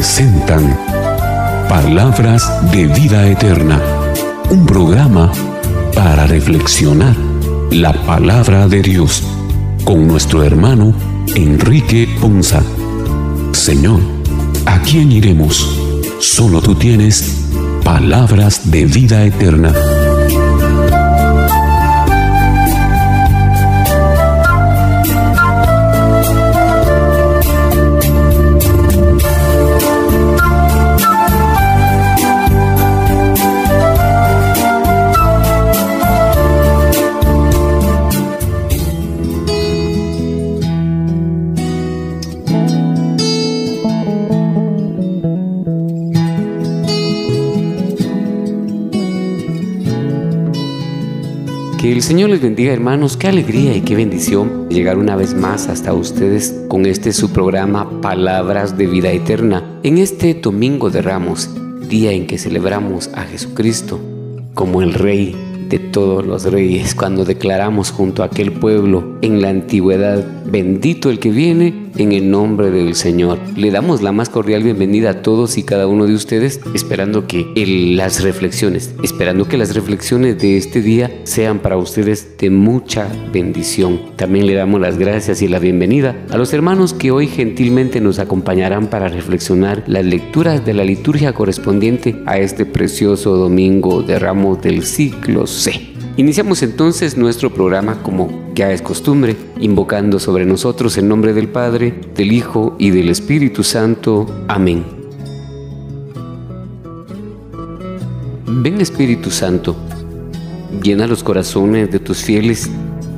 presentan Palabras de Vida Eterna, un programa para reflexionar la palabra de Dios con nuestro hermano Enrique Ponza. Señor, ¿a quién iremos? Solo tú tienes palabras de vida eterna. Que el Señor les bendiga hermanos, qué alegría y qué bendición llegar una vez más hasta ustedes con este su programa Palabras de Vida Eterna. En este Domingo de Ramos, día en que celebramos a Jesucristo como el Rey de todos los reyes, cuando declaramos junto a aquel pueblo en la antigüedad, bendito el que viene en el nombre del Señor. Le damos la más cordial bienvenida a todos y cada uno de ustedes, esperando que las reflexiones, esperando que las reflexiones de este día sean para ustedes de mucha bendición. También le damos las gracias y la bienvenida a los hermanos que hoy gentilmente nos acompañarán para reflexionar las lecturas de la liturgia correspondiente a este precioso domingo de ramos del ciclo Iniciamos entonces nuestro programa como ya es costumbre, invocando sobre nosotros el nombre del Padre, del Hijo y del Espíritu Santo. Amén. Ven Espíritu Santo, llena los corazones de tus fieles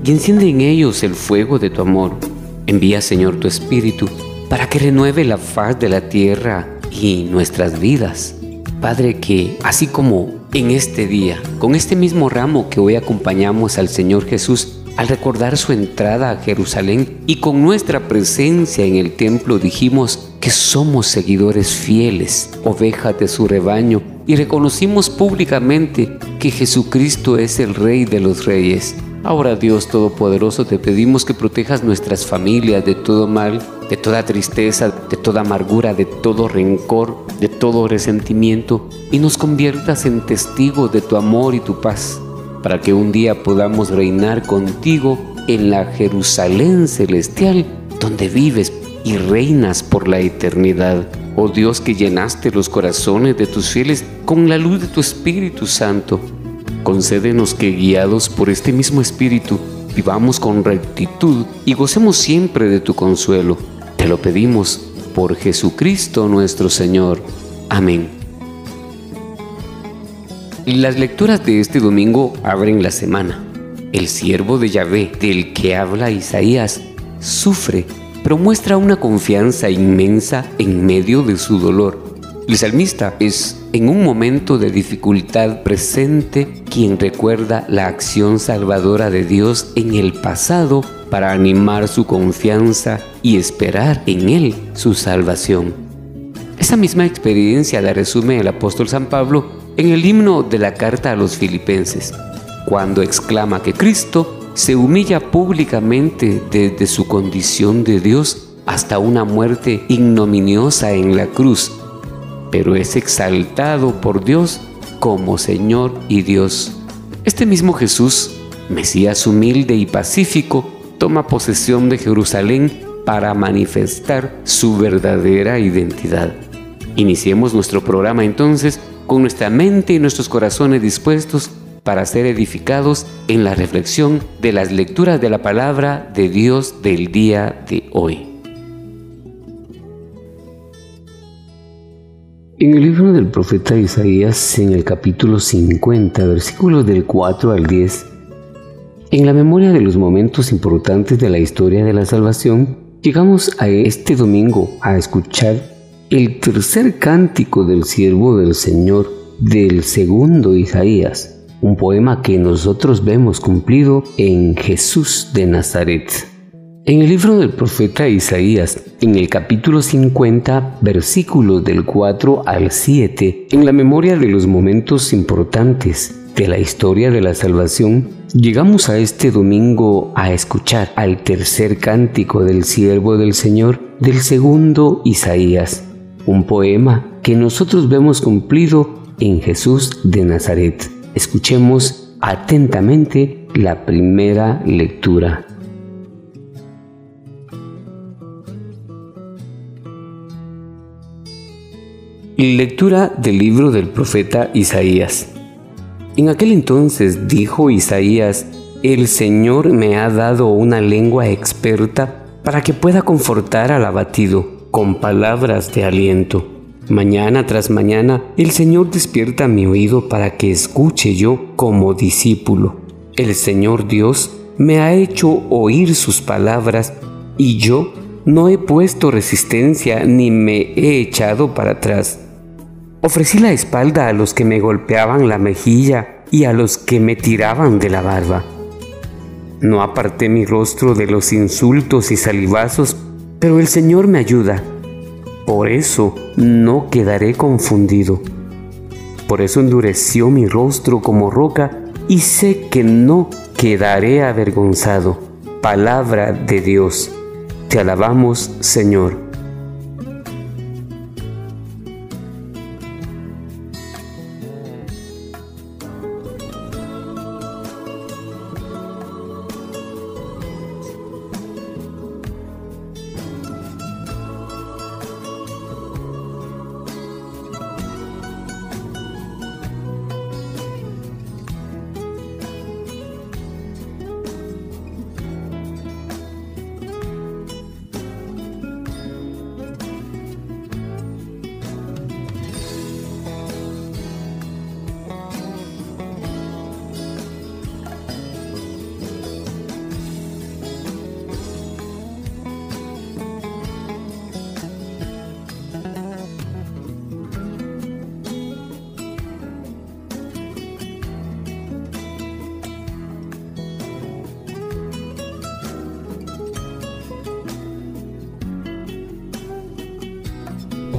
y enciende en ellos el fuego de tu amor. Envía Señor tu Espíritu para que renueve la faz de la tierra y nuestras vidas. Padre, que así como en este día, con este mismo ramo que hoy acompañamos al Señor Jesús, al recordar su entrada a Jerusalén y con nuestra presencia en el templo dijimos que somos seguidores fieles, ovejas de su rebaño, y reconocimos públicamente que Jesucristo es el Rey de los Reyes. Ahora Dios Todopoderoso te pedimos que protejas nuestras familias de todo mal, de toda tristeza, de toda amargura, de todo rencor, de todo resentimiento y nos conviertas en testigos de tu amor y tu paz, para que un día podamos reinar contigo en la Jerusalén celestial donde vives y reinas por la eternidad. Oh Dios que llenaste los corazones de tus fieles con la luz de tu Espíritu Santo Concédenos que guiados por este mismo Espíritu vivamos con rectitud y gocemos siempre de tu consuelo. Te lo pedimos por Jesucristo nuestro Señor. Amén. Las lecturas de este domingo abren la semana. El siervo de Yahvé, del que habla Isaías, sufre, pero muestra una confianza inmensa en medio de su dolor el salmista es en un momento de dificultad presente quien recuerda la acción salvadora de Dios en el pasado para animar su confianza y esperar en Él su salvación. Esa misma experiencia la resume el apóstol San Pablo en el himno de la carta a los filipenses, cuando exclama que Cristo se humilla públicamente desde su condición de Dios hasta una muerte ignominiosa en la cruz pero es exaltado por Dios como Señor y Dios. Este mismo Jesús, Mesías humilde y pacífico, toma posesión de Jerusalén para manifestar su verdadera identidad. Iniciemos nuestro programa entonces con nuestra mente y nuestros corazones dispuestos para ser edificados en la reflexión de las lecturas de la palabra de Dios del día de hoy. En el libro del profeta Isaías, en el capítulo 50, versículos del 4 al 10, en la memoria de los momentos importantes de la historia de la salvación, llegamos a este domingo a escuchar el tercer cántico del siervo del Señor del segundo Isaías, un poema que nosotros vemos cumplido en Jesús de Nazaret. En el libro del profeta Isaías, en el capítulo 50, versículos del 4 al 7, en la memoria de los momentos importantes de la historia de la salvación, llegamos a este domingo a escuchar al tercer cántico del siervo del Señor del segundo Isaías. un poema que nosotros vemos cumplido en Jesús de Nazaret. Escuchemos atentamente la primera lectura. Lectura del libro del profeta Isaías. En aquel entonces dijo Isaías, el Señor me ha dado una lengua experta para que pueda confortar al abatido con palabras de aliento. Mañana tras mañana el Señor despierta mi oído para que escuche yo como discípulo. El Señor Dios me ha hecho oír sus palabras y yo no he puesto resistencia ni me he echado para atrás. Ofrecí la espalda a los que me golpeaban la mejilla y a los que me tiraban de la barba. No aparté mi rostro de los insultos y salivazos, pero el Señor me ayuda por eso no quedaré confundido. Por eso endureció mi rostro como roca y sé que no quedaré avergonzado. Palabra de Dios. Te alabamos, Señor.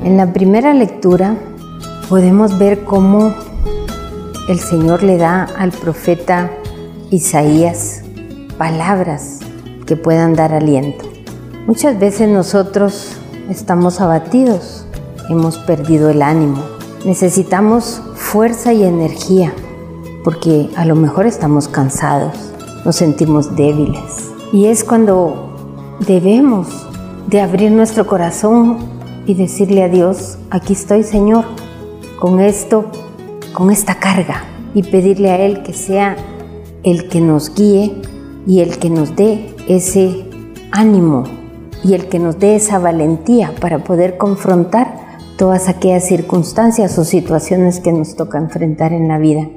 En la primera lectura podemos ver cómo el Señor le da al profeta Isaías palabras que puedan dar aliento. Muchas veces nosotros estamos abatidos, hemos perdido el ánimo, necesitamos fuerza y energía porque a lo mejor estamos cansados, nos sentimos débiles. Y es cuando debemos de abrir nuestro corazón y decirle a Dios, aquí estoy Señor, con esto, con esta carga, y pedirle a Él que sea el que nos guíe y el que nos dé ese ánimo y el que nos dé esa valentía para poder confrontar todas aquellas circunstancias o situaciones que nos toca enfrentar en la vida.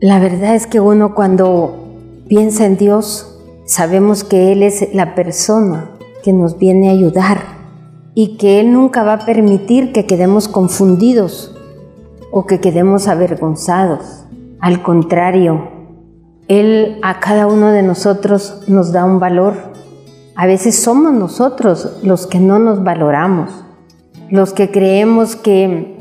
La verdad es que uno cuando piensa en Dios, sabemos que Él es la persona que nos viene a ayudar y que Él nunca va a permitir que quedemos confundidos o que quedemos avergonzados. Al contrario, Él a cada uno de nosotros nos da un valor. A veces somos nosotros los que no nos valoramos, los que creemos que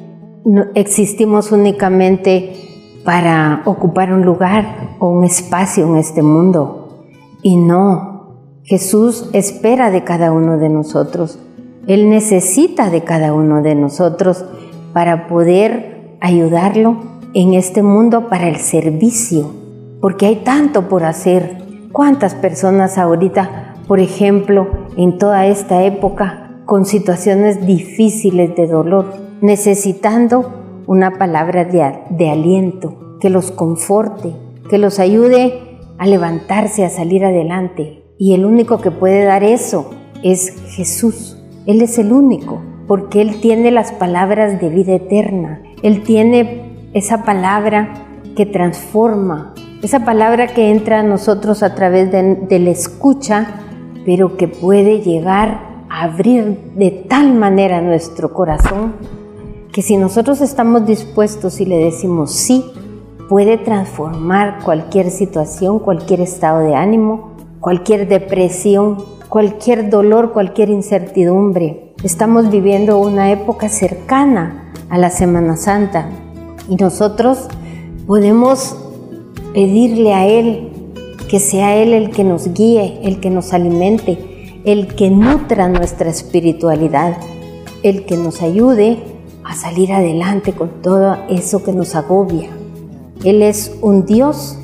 existimos únicamente para ocupar un lugar o un espacio en este mundo. Y no, Jesús espera de cada uno de nosotros él necesita de cada uno de nosotros para poder ayudarlo en este mundo para el servicio, porque hay tanto por hacer. ¿Cuántas personas ahorita, por ejemplo, en toda esta época, con situaciones difíciles de dolor, necesitando una palabra de, de aliento, que los conforte, que los ayude a levantarse, a salir adelante? Y el único que puede dar eso es Jesús. Él es el único, porque Él tiene las palabras de vida eterna. Él tiene esa palabra que transforma, esa palabra que entra a nosotros a través de, la escucha, pero que puede llegar a abrir de tal manera nuestro corazón que si nosotros estamos dispuestos y le decimos sí, puede transformar cualquier situación, cualquier estado de ánimo, cualquier depresión, cualquier dolor, cualquier incertidumbre. Estamos viviendo una época cercana a la Semana Santa y nosotros podemos pedirle a Él que sea Él el que nos guíe, el que nos alimente, el que nutra nuestra espiritualidad, el que nos ayude a salir adelante con todo eso que nos agobia. Él es un Dios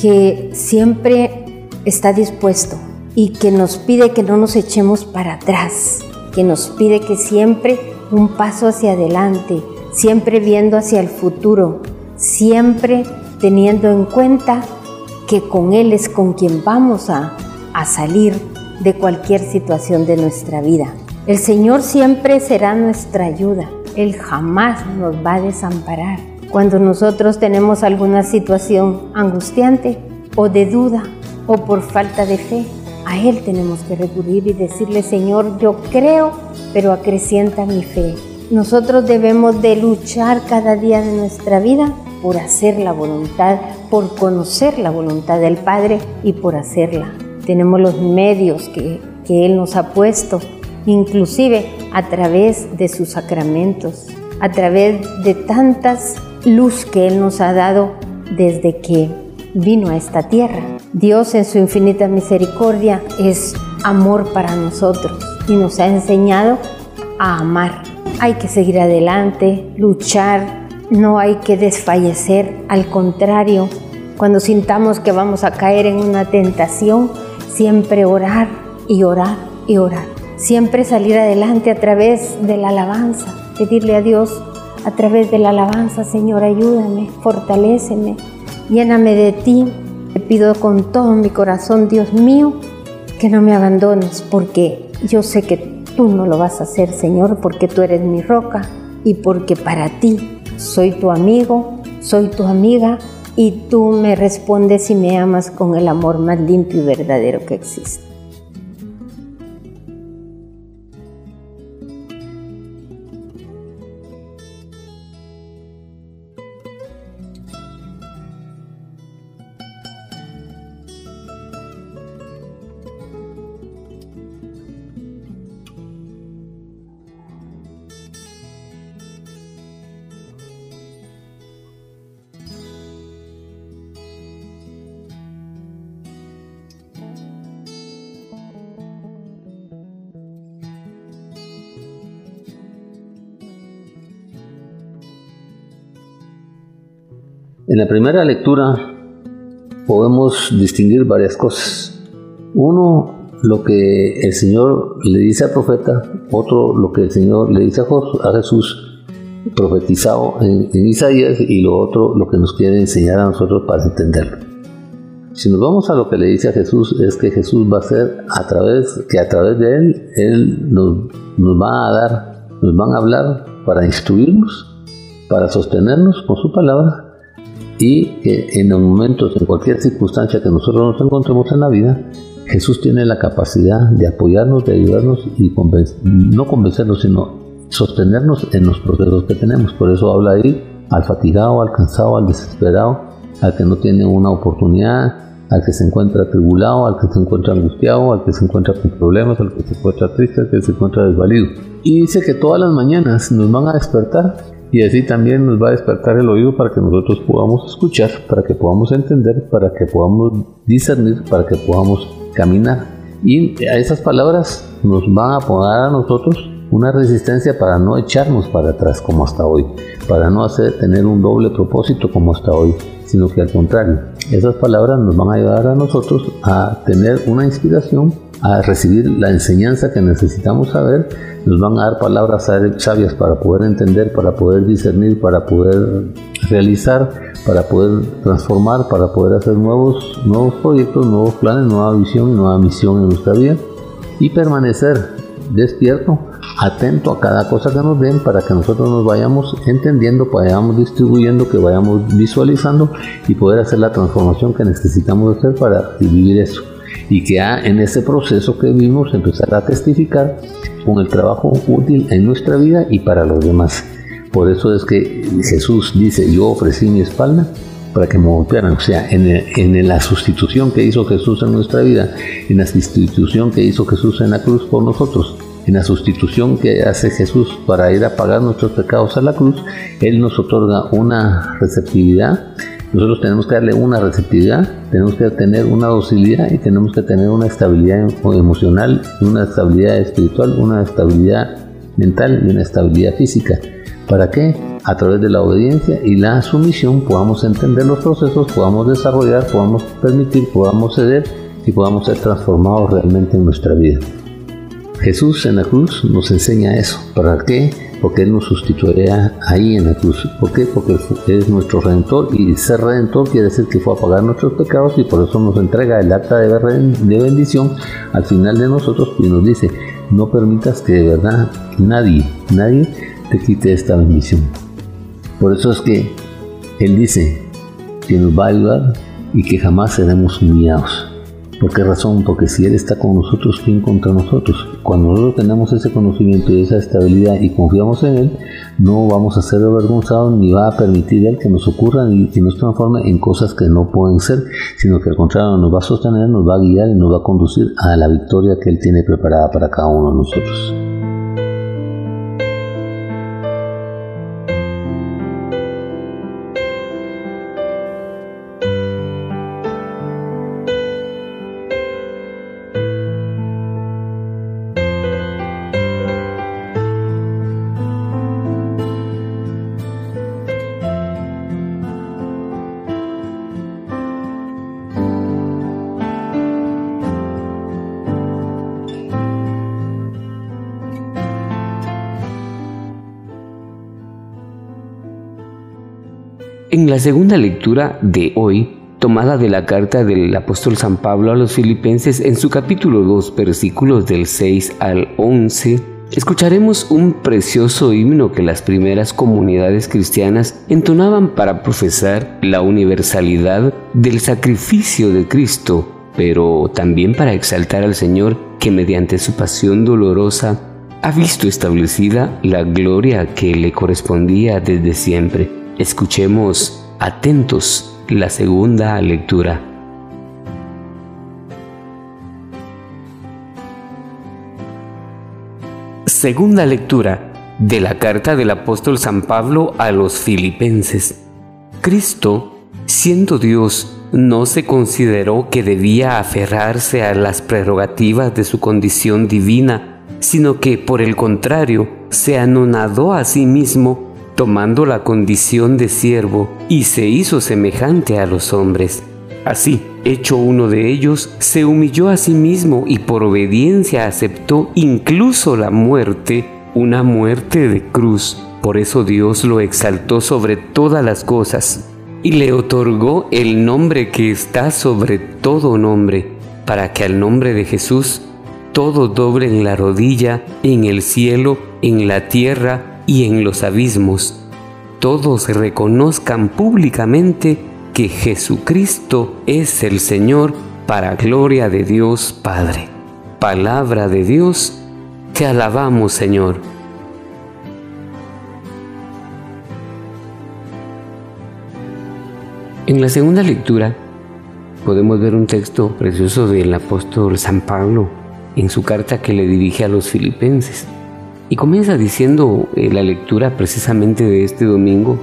que siempre está dispuesto y que nos pide que no nos echemos para atrás, que nos pide que siempre un paso hacia adelante, siempre viendo hacia el futuro, siempre teniendo en cuenta que con Él es con quien vamos a, a salir de cualquier situación de nuestra vida. El Señor siempre será nuestra ayuda. Él jamás nos va a desamparar. Cuando nosotros tenemos alguna situación angustiante o de duda o por falta de fe, a Él tenemos que recurrir y decirle, Señor, yo creo, pero acrecienta mi fe. Nosotros debemos de luchar cada día de nuestra vida por hacer la voluntad, por conocer la voluntad del Padre y por hacerla. Tenemos los medios que, que Él nos ha puesto inclusive a través de sus sacramentos, a través de tantas luz que Él nos ha dado desde que vino a esta tierra. Dios en su infinita misericordia es amor para nosotros y nos ha enseñado a amar. Hay que seguir adelante, luchar, no hay que desfallecer, al contrario, cuando sintamos que vamos a caer en una tentación, siempre orar y orar y orar siempre salir adelante a través de la alabanza, pedirle a Dios a través de la alabanza, Señor, ayúdame, fortaléceme, lléname de ti. Te pido con todo mi corazón, Dios mío, que no me abandones, porque yo sé que tú no lo vas a hacer, Señor, porque tú eres mi roca y porque para ti soy tu amigo, soy tu amiga y tú me respondes y me amas con el amor más limpio y verdadero que existe. En la primera lectura podemos distinguir varias cosas. Uno, lo que el Señor le dice al profeta, otro, lo que el Señor le dice a Jesús profetizado en, Isaías y lo otro, lo que nos quiere enseñar a nosotros para entenderlo. Si nos vamos a lo que le dice a Jesús, es que Jesús va a ser a través, que a través de Él, Él nos, nos va a dar, nos van a hablar para instruirnos, para sostenernos con su palabra y que en los momentos, en cualquier circunstancia que nosotros nos encontremos en la vida, Jesús tiene la capacidad de apoyarnos, de ayudarnos y no convencernos, sino sostenernos en los procesos que tenemos. Por eso habla ahí al fatigado, al cansado, al desesperado, al que no tiene una oportunidad, al que se encuentra atribulado, al que se encuentra angustiado, al que se encuentra con problemas, al que se encuentra triste, al que se encuentra desvalido. Y dice que todas las mañanas nos van a despertar y así también nos va a despertar el oído para que nosotros podamos escuchar, para que podamos entender, para que podamos discernir, para que podamos caminar. Y a esas palabras nos van a poner a nosotros una resistencia para no echarnos para atrás como hasta hoy, para no hacer tener un doble propósito como hasta hoy, sino que al contrario, esas palabras nos van a ayudar a nosotros a tener una inspiración, a recibir la enseñanza que necesitamos saber nos van a dar palabras sabias para poder entender, para poder discernir, para poder realizar, para poder transformar, para poder hacer nuevos, nuevos proyectos, nuevos planes, nueva visión y nueva misión en nuestra vida. Y permanecer despierto, atento a cada cosa que nos den para que nosotros nos vayamos entendiendo, vayamos distribuyendo, que vayamos visualizando y poder hacer la transformación que necesitamos hacer para vivir eso y que en ese proceso que vimos empezar a testificar con el trabajo útil en nuestra vida y para los demás. Por eso es que Jesús dice, yo ofrecí mi espalda para que me golpearan. O sea, en, en, la sustitución que hizo Jesús en nuestra vida, en la sustitución que hizo Jesús en la cruz por nosotros, en la sustitución que hace Jesús para ir a pagar nuestros pecados a la cruz, Él nos otorga una receptividad nosotros tenemos que darle una receptividad, tenemos que tener una docilidad y tenemos que tener una estabilidad emocional, una estabilidad espiritual, una estabilidad mental y una estabilidad física ¿Para qué? A través de la obediencia y la sumisión podamos entender los procesos, podamos desarrollar, podamos permitir, podamos ceder y podamos ser transformados realmente en nuestra vida. Jesús en la cruz nos enseña eso. ¿Para qué? Porque Él nos sustituiría ahí en la cruz. ¿Por qué? Porque es nuestro redentor y ser redentor quiere decir que fue a pagar nuestros pecados y por eso nos entrega el acta de bendición al final de nosotros y nos dice, no permitas que de verdad nadie, nadie te quite esta bendición. Por eso es que Él dice que nos va a ayudar y que jamás seremos humillados. ¿Por qué razón? Porque si Él está con nosotros, ¿quién contra nosotros? Cuando nosotros tenemos ese conocimiento y esa estabilidad y confiamos en Él, no vamos a ser avergonzados ni va a permitir Él que nos ocurra y que nos transforme en cosas que no pueden ser, sino que al contrario nos va a sostener, nos va a guiar y nos va a conducir a la victoria que Él tiene preparada para cada uno de nosotros. En la segunda lectura de hoy, tomada de la carta del apóstol San Pablo a los filipenses en su capítulo 2, versículos del 6 al 11, escucharemos un precioso himno que las primeras comunidades cristianas entonaban para profesar la universalidad del sacrificio de Cristo, pero también para exaltar al Señor que mediante su pasión dolorosa ha visto establecida la gloria que le correspondía desde siempre. Escuchemos atentos la segunda lectura. Segunda lectura de la carta del apóstol San Pablo a los filipenses. Cristo, siendo Dios, no se consideró que debía aferrarse a las prerrogativas de su condición divina, sino que, por el contrario, se anonadó a sí mismo tomando la condición de siervo, y se hizo semejante a los hombres. Así, hecho uno de ellos, se humilló a sí mismo y por obediencia aceptó incluso la muerte, una muerte de cruz. Por eso Dios lo exaltó sobre todas las cosas y le otorgó el nombre que está sobre todo nombre, para que al nombre de Jesús todo doble en la rodilla, en el cielo, en la tierra y en los abismos, todos reconozcan públicamente que Jesucristo es el Señor para gloria de Dios Padre. Palabra de Dios, te alabamos Señor. En la segunda lectura podemos ver un texto precioso del apóstol San Pablo en su carta que le dirige a los filipenses. Y comienza diciendo eh, la lectura precisamente de este domingo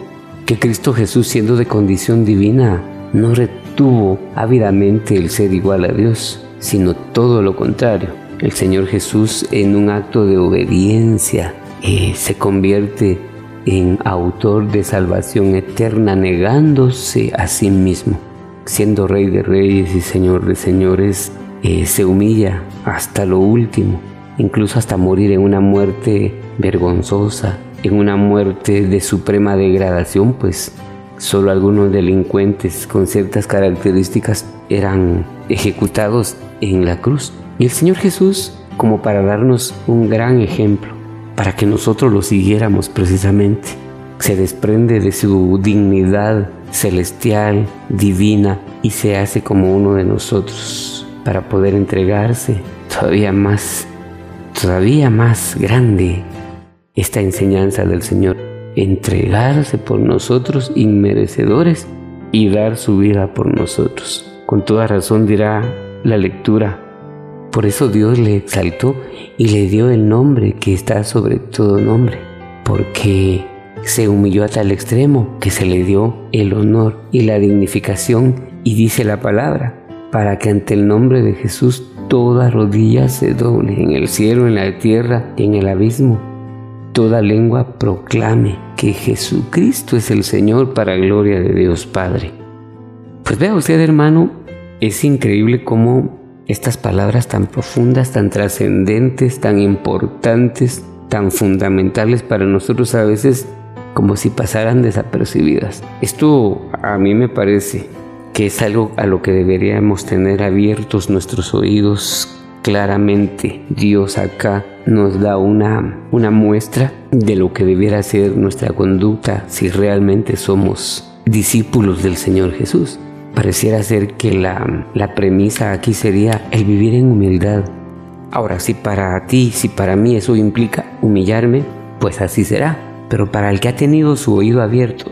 que Cristo Jesús siendo de condición divina no retuvo ávidamente el ser igual a Dios, sino todo lo contrario. El Señor Jesús en un acto de obediencia eh, se convierte en autor de salvación eterna negándose a sí mismo. Siendo Rey de Reyes y Señor de Señores, eh, se humilla hasta lo último incluso hasta morir en una muerte vergonzosa, en una muerte de suprema degradación, pues solo algunos delincuentes con ciertas características eran ejecutados en la cruz. Y el Señor Jesús, como para darnos un gran ejemplo, para que nosotros lo siguiéramos precisamente, se desprende de su dignidad celestial, divina, y se hace como uno de nosotros, para poder entregarse todavía más todavía más grande esta enseñanza del Señor, entregarse por nosotros inmerecedores y dar su vida por nosotros. Con toda razón dirá la lectura, por eso Dios le exaltó y le dio el nombre que está sobre todo nombre, porque se humilló a tal extremo que se le dio el honor y la dignificación y dice la palabra, para que ante el nombre de Jesús toda rodilla se doble en el cielo, en la tierra y en el abismo. toda lengua proclame que Jesucristo es el Señor para gloria de Dios Padre. Pues vea usted hermano, es increíble cómo estas palabras tan profundas, tan trascendentes, tan importantes, tan fundamentales para nosotros a veces como si pasaran desapercibidas. Esto a mí me parece que es algo a lo que deberíamos tener abiertos nuestros oídos claramente. Dios acá nos da una, una muestra de lo que debiera ser nuestra conducta si realmente somos discípulos del Señor Jesús. Pareciera ser que la, la premisa aquí sería el vivir en humildad. Ahora, si para ti, si para mí eso implica humillarme, pues así será. Pero para el que ha tenido su oído abierto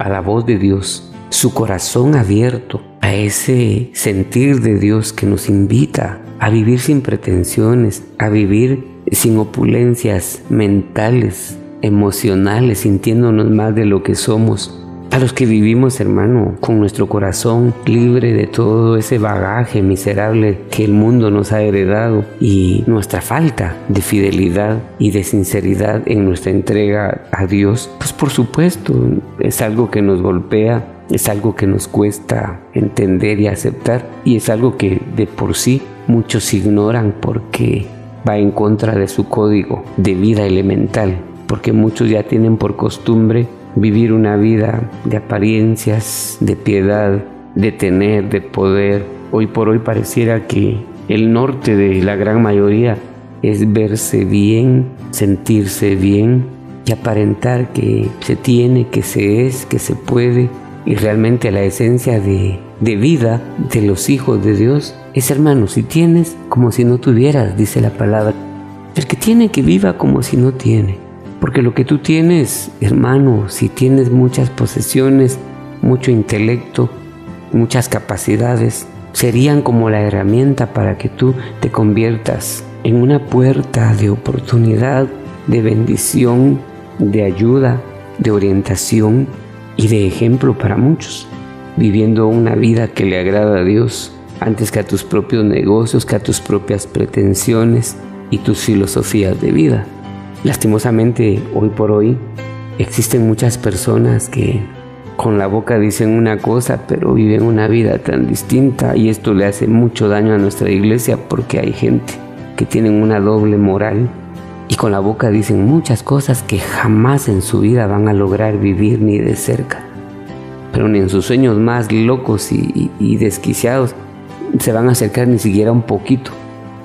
a la voz de Dios, su corazón abierto a ese sentir de Dios que nos invita a vivir sin pretensiones, a vivir sin opulencias mentales, emocionales, sintiéndonos más de lo que somos. A los que vivimos, hermano, con nuestro corazón libre de todo ese bagaje miserable que el mundo nos ha heredado y nuestra falta de fidelidad y de sinceridad en nuestra entrega a Dios, pues por supuesto es algo que nos golpea es algo que nos cuesta entender y aceptar y es algo que de por sí muchos ignoran porque va en contra de su código de vida elemental, porque muchos ya tienen por costumbre vivir una vida de apariencias, de piedad, de tener, de poder. Hoy por hoy pareciera que el norte de la gran mayoría es verse bien, sentirse bien y aparentar que se tiene, que se es, que se puede, y realmente la esencia de, vida de los hijos de Dios es, hermano, si tienes como si no tuvieras, dice la palabra. El que tiene que viva como si no tiene. Porque lo que tú tienes, hermano, si tienes muchas posesiones, mucho intelecto, muchas capacidades, serían como la herramienta para que tú te conviertas en una puerta de oportunidad, de bendición, de ayuda, de orientación y de ejemplo para muchos, viviendo una vida que le agrada a Dios antes que a tus propios negocios, que a tus propias pretensiones y tus filosofías de vida. Lastimosamente, hoy por hoy, existen muchas personas que con la boca dicen una cosa, pero viven una vida tan distinta y esto le hace mucho daño a nuestra iglesia porque hay gente que tienen una doble moral y con la boca dicen muchas cosas que jamás en su vida van a lograr vivir ni de cerca. Pero ni en sus sueños más locos y, desquiciados se van a acercar ni siquiera un poquito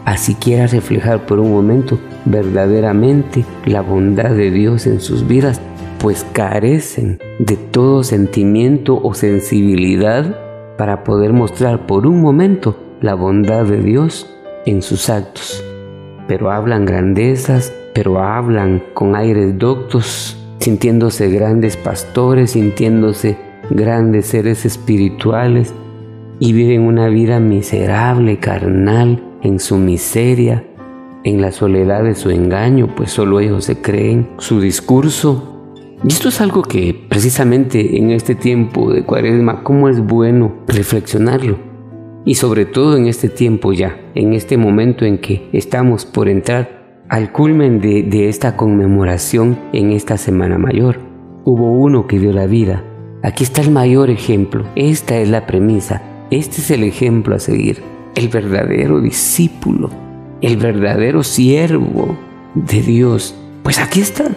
a siquiera reflejar por un momento verdaderamente la bondad de Dios en sus vidas, pues carecen de todo sentimiento o sensibilidad para poder mostrar por un momento la bondad de Dios en sus actos pero hablan grandezas, pero hablan con aires doctos, sintiéndose grandes pastores, sintiéndose grandes seres espirituales y viven una vida miserable, carnal, en su miseria, en la soledad de su engaño, pues solo ellos se creen su discurso. Y esto es algo que precisamente en este tiempo de cuaresma, ¿cómo es bueno reflexionarlo? Y sobre todo en este tiempo ya, en este momento en que estamos por entrar al culmen de, esta conmemoración en esta Semana Mayor. Hubo uno que dio la vida. Aquí está el mayor ejemplo. Esta es la premisa. Este es el ejemplo a seguir. El verdadero discípulo, el verdadero siervo de Dios. Pues aquí está,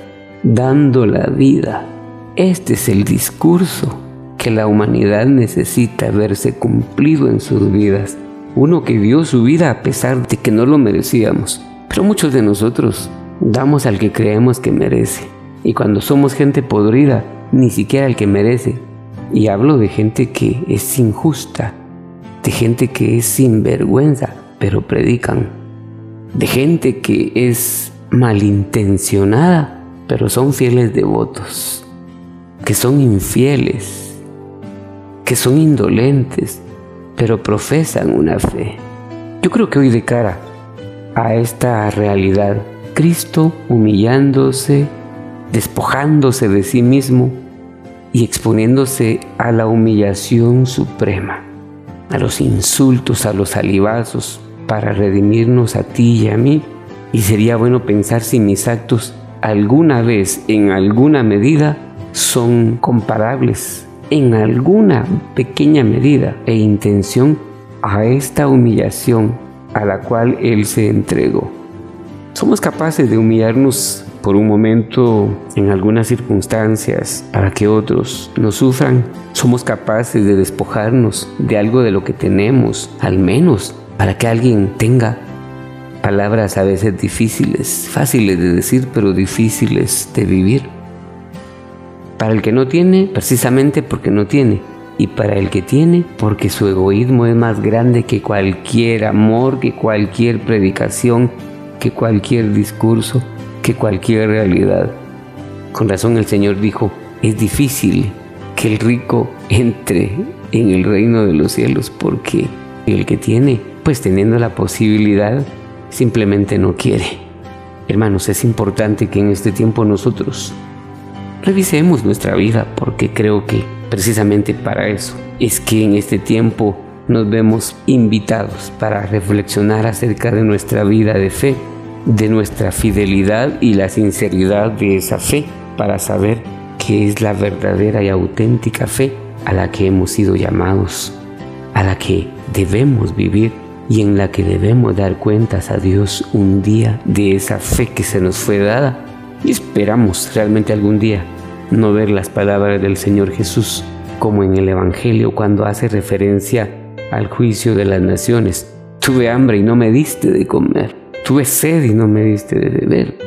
dando la vida. Este es el discurso que la humanidad necesita verse cumplido en sus vidas. Uno que dio su vida a pesar de que no lo merecíamos. Pero muchos de nosotros damos al que creemos que merece. Y cuando somos gente podrida, ni siquiera al que merece. Y hablo de gente que es injusta, de gente que es sinvergüenza, pero predican. De gente que es malintencionada, pero son fieles devotos. Que son infieles, que son indolentes, pero profesan una fe. Yo creo que hoy de cara a esta realidad, Cristo humillándose, despojándose de sí mismo y exponiéndose a la humillación suprema, a los insultos, a los alibazos, para redimirnos a ti y a mí. Y sería bueno pensar si mis actos alguna vez, en alguna medida, son comparables en alguna pequeña medida e intención a esta humillación a la cual Él se entregó. Somos capaces de humillarnos por un momento en algunas circunstancias para que otros no sufran. Somos capaces de despojarnos de algo de lo que tenemos, al menos para que alguien tenga palabras a veces difíciles, fáciles de decir, pero difíciles de vivir. Para el que no tiene, precisamente porque no tiene. Y para el que tiene, porque su egoísmo es más grande que cualquier amor, que cualquier predicación, que cualquier discurso, que cualquier realidad. Con razón el Señor dijo, es difícil que el rico entre en el reino de los cielos porque el que tiene, pues teniendo la posibilidad, simplemente no quiere. Hermanos, es importante que en este tiempo nosotros revisemos nuestra vida porque creo que precisamente para eso es que en este tiempo nos vemos invitados para reflexionar acerca de nuestra vida de fe de nuestra fidelidad y la sinceridad de esa fe para saber qué es la verdadera y auténtica fe a la que hemos sido llamados, a la que debemos vivir y en la que debemos dar cuentas a Dios un día de esa fe que se nos fue dada y esperamos realmente algún día no ver las palabras del Señor Jesús como en el Evangelio cuando hace referencia al juicio de las naciones. Tuve hambre y no me diste de comer. Tuve sed y no me diste de beber.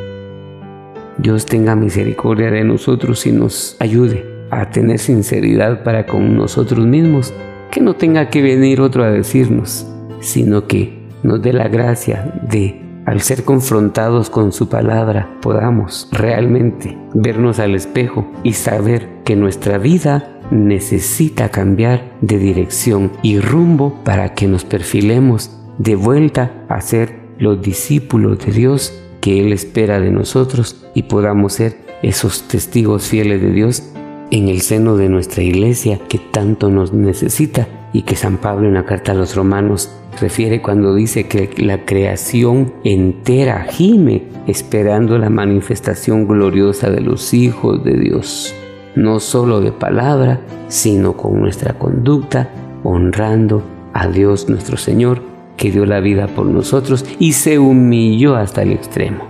Dios tenga misericordia de nosotros y nos ayude a tener sinceridad para con nosotros mismos, que no tenga que venir otro a decirnos, sino que nos dé la gracia de, al ser confrontados con su palabra, podamos realmente vernos al espejo y saber que nuestra vida necesita cambiar de dirección y rumbo para que nos perfilemos de vuelta a ser los discípulos de Dios que Él espera de nosotros y podamos ser esos testigos fieles de Dios en el seno de nuestra iglesia que tanto nos necesita y que San Pablo en la carta a los romanos refiere cuando dice que la creación entera gime esperando la manifestación gloriosa de los hijos de Dios, no solo de palabra, sino con nuestra conducta, honrando a Dios nuestro Señor que dio la vida por nosotros y se humilló hasta el extremo.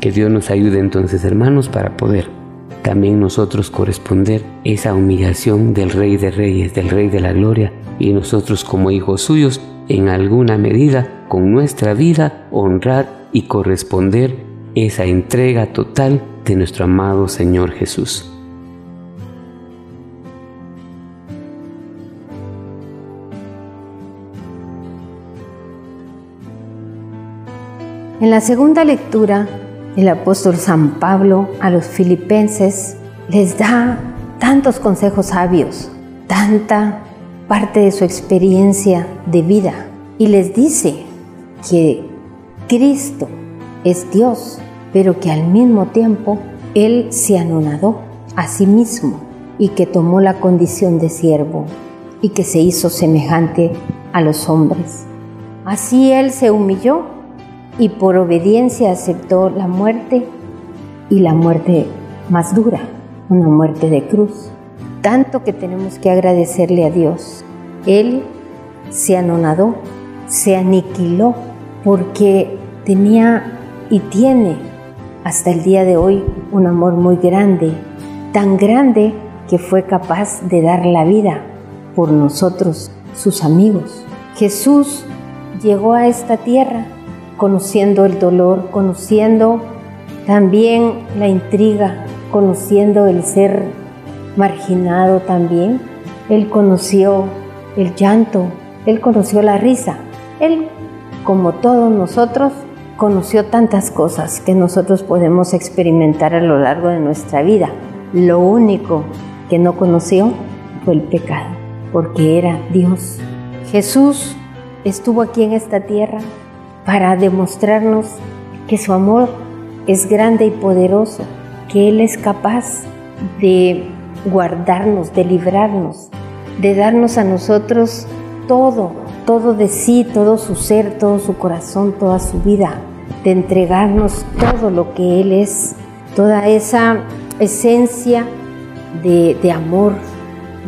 Que Dios nos ayude entonces, hermanos, para poder también nosotros corresponder esa humillación del Rey de Reyes, del Rey de la Gloria, y nosotros como hijos suyos, en alguna medida, con nuestra vida, honrar y corresponder esa entrega total de nuestro amado Señor Jesús. En la segunda lectura, el apóstol San Pablo a los filipenses les da tantos consejos sabios, tanta parte de su experiencia de vida y les dice que Cristo es Dios, pero que al mismo tiempo Él se anonadó a sí mismo y que tomó la condición de siervo y que se hizo semejante a los hombres. Así Él se humilló y por obediencia aceptó la muerte y la muerte más dura, una muerte de cruz. Tanto que tenemos que agradecerle a Dios. Él se anonadó, se aniquiló porque tenía y tiene hasta el día de hoy un amor muy grande, tan grande que fue capaz de dar la vida por nosotros, sus amigos. Jesús llegó a esta tierra conociendo el dolor, conociendo también la intriga, conociendo el ser marginado también. Él conoció el llanto, él conoció la risa. Él, como todos nosotros, conoció tantas cosas que nosotros podemos experimentar a lo largo de nuestra vida. Lo único que no conoció fue el pecado, porque era Dios. Jesús estuvo aquí en esta tierra para demostrarnos que su amor es grande y poderoso, que Él es capaz de guardarnos, de librarnos, de darnos a nosotros todo, todo de sí, todo su ser, todo su corazón, toda su vida, de entregarnos todo lo que Él es toda esa esencia de, amor,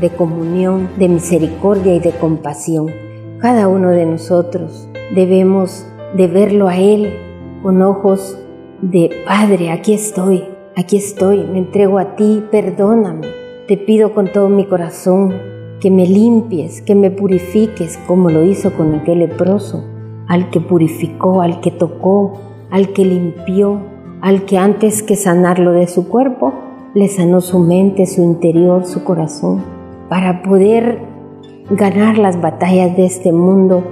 de comunión, de misericordia y de compasión. Cada uno de nosotros debemos de verlo a Él con ojos de Padre, aquí estoy, aquí estoy, me entrego a ti, perdóname. Te pido con todo mi corazón que me limpies, que me purifiques, como lo hizo con aquel leproso, al que purificó, al que tocó, al que limpió, al que antes que sanarlo de su cuerpo, le sanó su mente, su interior, su corazón, para poder ganar las batallas de este mundo.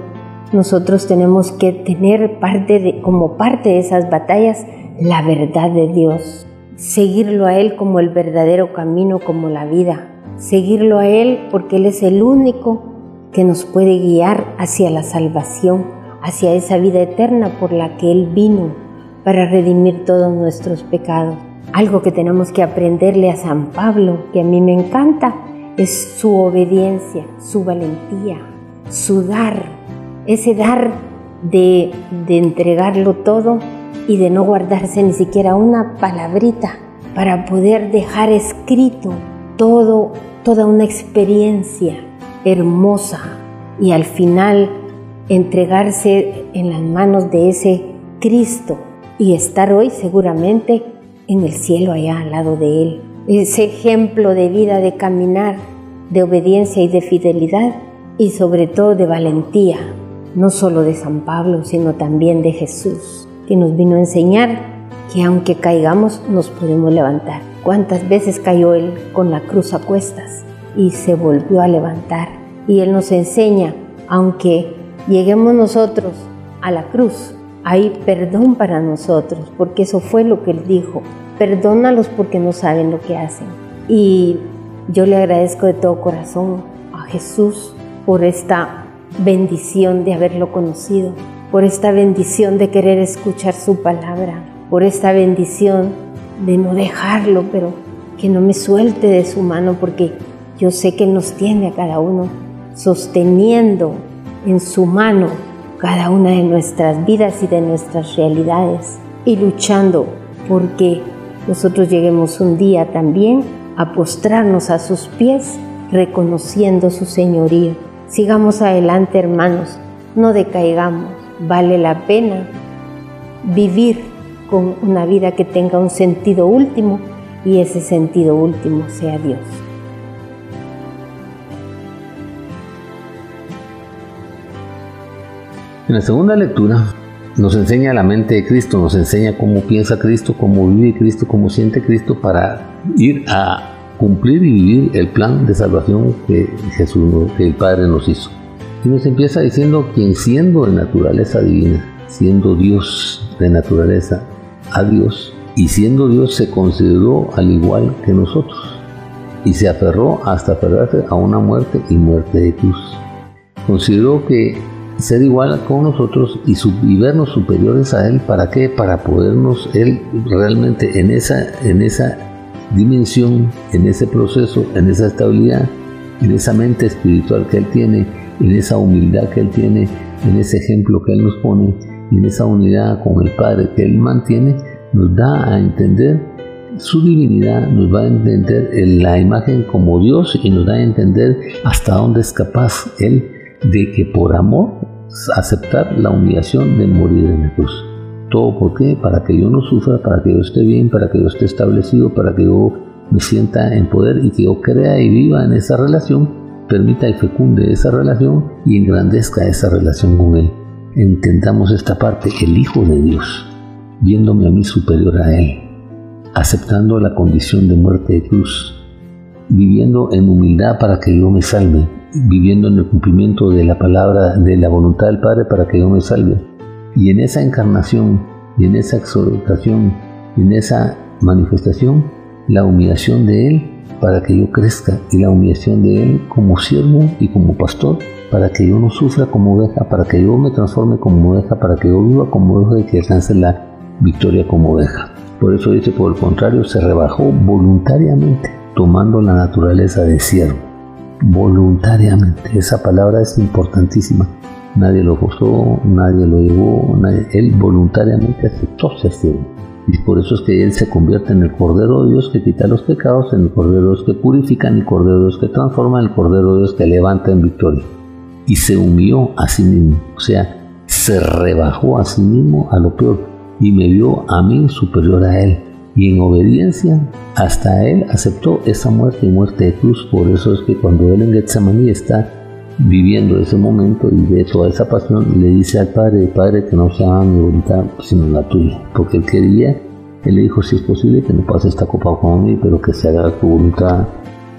Nosotros tenemos que tener parte de, como parte de esas batallas la verdad de Dios, seguirlo a Él como el verdadero camino, como la vida, seguirlo a Él porque Él es el único que nos puede guiar hacia la salvación, hacia esa vida eterna por la que Él vino para redimir todos nuestros pecados. Algo que tenemos que aprenderle a San Pablo, que a mí me encanta, es su obediencia, su valentía, su dar, ese dar de, entregarlo todo y de no guardarse ni siquiera una palabrita para poder dejar escrito todo, toda una experiencia hermosa y al final entregarse en las manos de ese Cristo y estar hoy seguramente en el cielo allá al lado de Él. Ese ejemplo de vida, de caminar, de obediencia y de fidelidad y sobre todo de valentía, no solo de San Pablo, sino también de Jesús, que nos vino a enseñar que aunque caigamos nos podemos levantar. ¿Cuántas veces cayó Él con la cruz a cuestas y se volvió a levantar? Y Él nos enseña, aunque lleguemos nosotros a la cruz, hay perdón para nosotros, porque eso fue lo que Él dijo. Perdónalos porque no saben lo que hacen. Y yo le agradezco de todo corazón a Jesús por esta bendición de haberlo conocido, por esta bendición de querer escuchar su palabra, por esta bendición de no dejarlo, pero que no me suelte de su mano, porque yo sé que nos tiene a cada uno sosteniendo en su mano cada una de nuestras vidas y de nuestras realidades y luchando porque nosotros lleguemos un día también a postrarnos a sus pies reconociendo su señorío. Sigamos adelante hermanos, no decaigamos, vale la pena vivir con una vida que tenga un sentido último y ese sentido último sea Dios. En la segunda lectura nos enseña la mente de Cristo, nos enseña cómo piensa Cristo, cómo vive Cristo, cómo siente Cristo para ir a cumplir y vivir el plan de salvación que Jesús, que el Padre nos hizo. Y nos empieza diciendo quien siendo de naturaleza divina, siendo Dios de naturaleza a Dios, y siendo Dios se consideró al igual que nosotros, y se aferró hasta aferrarse a una muerte y muerte de cruz. Consideró que ser igual con nosotros y, y, vernos superiores a Él. ¿Para qué? Para podernos Él realmente en esa, en esa dimensión, en ese proceso, en esa estabilidad, en esa mente espiritual que Él tiene, en esa humildad que Él tiene, en ese ejemplo que Él nos pone, en esa unidad con el Padre que Él mantiene, nos da a entender su divinidad, nos va a entender la imagen como Dios y nos da a entender hasta dónde es capaz Él de que por amor aceptar la humillación de morir en la cruz. ¿Todo por qué? Para que yo no sufra, para que yo esté bien, para que yo esté establecido, para que yo me sienta en poder y que yo crea y viva en esa relación, permita y fecunde esa relación y engrandezca esa relación con Él. Entendamos esta parte, el Hijo de Dios, viéndome a mí superior a Él, aceptando la condición de muerte de cruz, viviendo en humildad para que yo me salve, viviendo en el cumplimiento de la palabra, de la voluntad del Padre para que yo me salve. Y en esa encarnación, y en esa exhortación, y en esa manifestación, la humillación de Él para que yo crezca y la humillación de Él como siervo y como pastor para que yo no sufra como oveja, para que yo me transforme como oveja, para que yo viva como oveja y que alcance la victoria como oveja. Por eso dice, por el contrario, se rebajó voluntariamente, tomando la naturaleza de siervo voluntariamente. Esa palabra es importantísima. Nadie lo forzó, nadie lo llevó, él voluntariamente aceptó ser siervo. Y por eso es que Él se convierte en el Cordero de Dios que quita los pecados, en el Cordero de Dios que purifica, en el Cordero de Dios que transforma, en el Cordero de Dios que levanta en victoria. Y se humilló a sí mismo, o sea, se rebajó a sí mismo a lo peor y me vio a mí superior a Él. Y en obediencia hasta Él aceptó esa muerte y muerte de cruz. Por eso es que cuando Él en Getsemaní está viviendo ese momento y de toda esa pasión, le dice al Padre, Padre, que no sea mi voluntad sino la tuya, porque él quería, él le dijo, si es posible que no pase esta copa con mí, pero que se haga tu voluntad,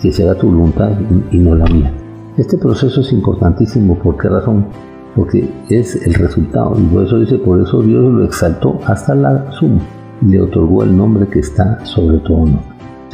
que se haga tu voluntad y no la mía. Este proceso es importantísimo, ¿por qué razón? Porque es el resultado, y por eso dice, por eso Dios lo exaltó hasta la suma, le otorgó el nombre que está sobre todo nombre. O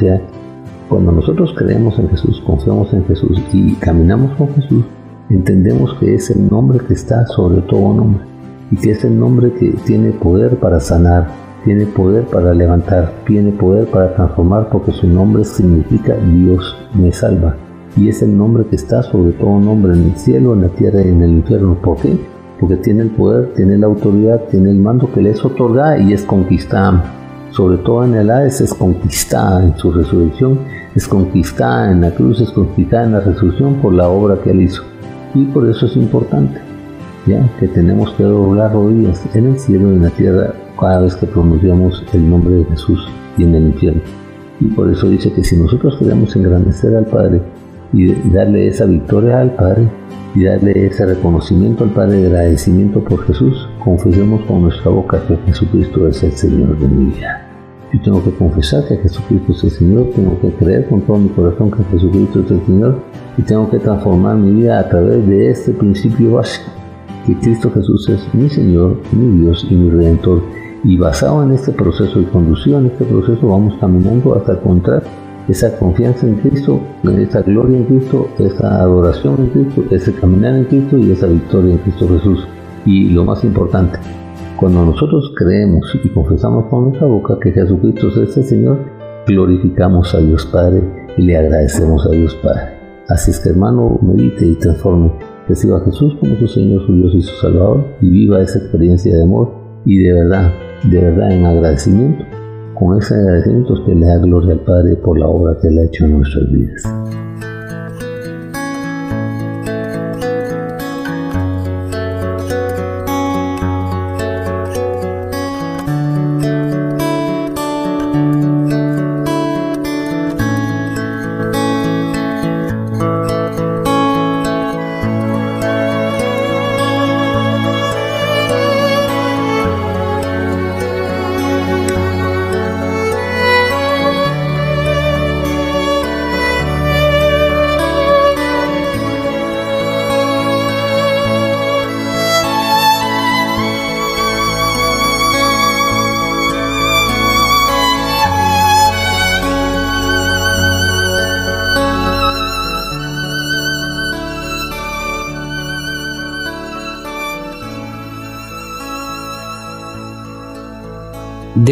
cuando nosotros creemos en Jesús, confiamos en Jesús y caminamos con Jesús, entendemos que es el nombre que está sobre todo nombre y que es el nombre que tiene poder para sanar, tiene poder para levantar, tiene poder para transformar porque su nombre significa Dios me salva. Y es el nombre que está sobre todo nombre en el cielo, en la tierra y en el infierno. ¿Por qué? Porque tiene el poder, tiene la autoridad, tiene el mando que le es otorgada y es conquistada. Sobre todo en el Hades es conquistada en su resurrección es conquistada en la cruz, es conquistada en la resurrección por la obra que Él hizo. Y por eso es importante, ya que tenemos que doblar rodillas en el cielo y en la tierra cada vez que pronunciamos el nombre de Jesús y en el infierno. Y por eso dice que si nosotros queremos engrandecer al Padre y darle esa victoria al Padre y darle ese reconocimiento al Padre de agradecimiento por Jesús, confesemos con nuestra boca que Jesucristo es el Señor de mi vida. Yo tengo que confesar que Jesucristo es el Señor, tengo que creer con todo mi corazón que Jesucristo es el Señor y tengo que transformar mi vida a través de este principio básico, que Cristo Jesús es mi Señor, mi Dios y mi Redentor. Y basado en este proceso y conducido en este proceso vamos caminando hasta encontrar esa confianza en Cristo, esa gloria en Cristo, esa adoración en Cristo, ese caminar en Cristo y esa victoria en Cristo Jesús. Y lo más importante, cuando nosotros creemos y confesamos con nuestra boca que Jesucristo es el Señor, glorificamos a Dios Padre y le agradecemos a Dios Padre. Así es que hermano, medite y transforme. Reciba a Jesús como su Señor, su Dios y su Salvador y viva esa experiencia de amor y de verdad, de verdad en agradecimiento. Con ese agradecimiento que le da gloria al Padre por la obra que Él ha hecho en nuestras vidas.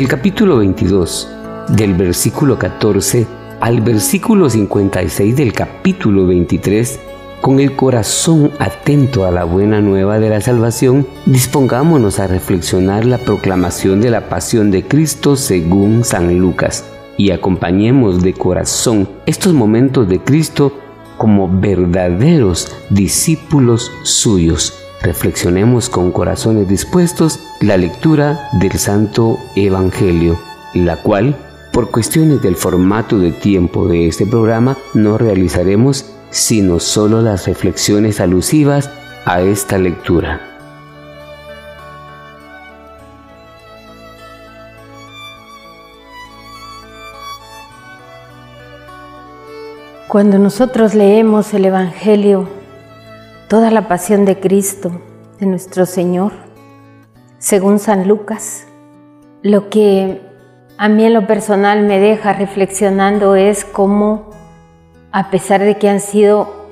Del capítulo 22, del versículo 14 al versículo 56 del capítulo 23, con el corazón atento a la buena nueva de la salvación, dispongámonos a reflexionar la proclamación de la pasión de Cristo según San Lucas y acompañemos de corazón estos momentos de Cristo como verdaderos discípulos suyos reflexionemos con corazones dispuestos la lectura del Santo Evangelio, la cual, por cuestiones del formato de tiempo de este programa, no realizaremos sino solo las reflexiones alusivas a esta lectura. Cuando nosotros leemos el Evangelio, toda la pasión de Cristo, de nuestro Señor, según San Lucas. Lo que a mí en lo personal me deja reflexionando es cómo, a pesar de que han sido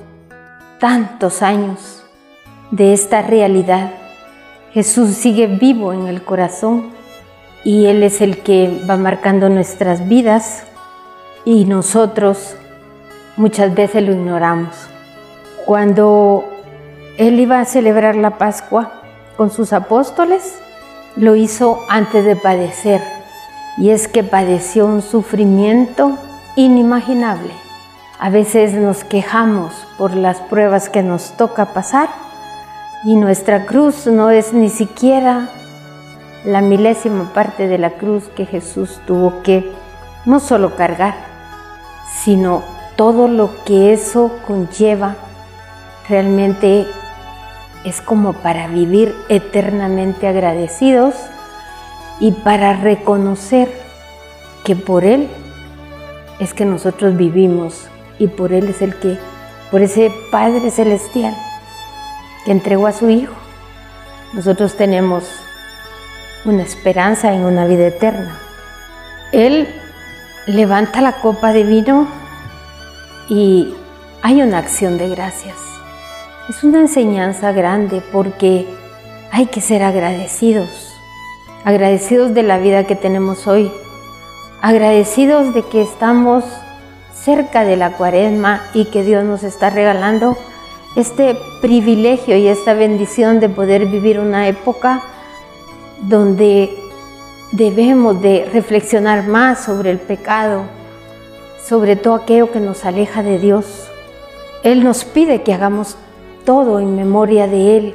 tantos años de esta realidad, Jesús sigue vivo en el corazón y Él es el que va marcando nuestras vidas y nosotros muchas veces lo ignoramos. Cuando él iba a celebrar la Pascua con sus apóstoles, lo hizo antes de padecer. Y es que padeció un sufrimiento inimaginable. A veces nos quejamos por las pruebas que nos toca pasar. Y nuestra cruz no es ni siquiera la milésima parte de la cruz que Jesús tuvo que no solo cargar, sino todo lo que eso conlleva. Realmente es como para vivir eternamente agradecidos y para reconocer que por Él es que nosotros vivimos y por Él es el que, por ese Padre Celestial que entregó a su Hijo, nosotros tenemos una esperanza en una vida eterna. Él levanta la copa de vino y hay una acción de gracias. Es una enseñanza grande porque hay que ser agradecidos, agradecidos de la vida que tenemos hoy, agradecidos de que estamos cerca de la cuaresma y que Dios nos está regalando este privilegio y esta bendición de poder vivir una época donde debemos de reflexionar más sobre el pecado, sobre todo aquello que nos aleja de Dios. Él nos pide que hagamos todo en memoria de Él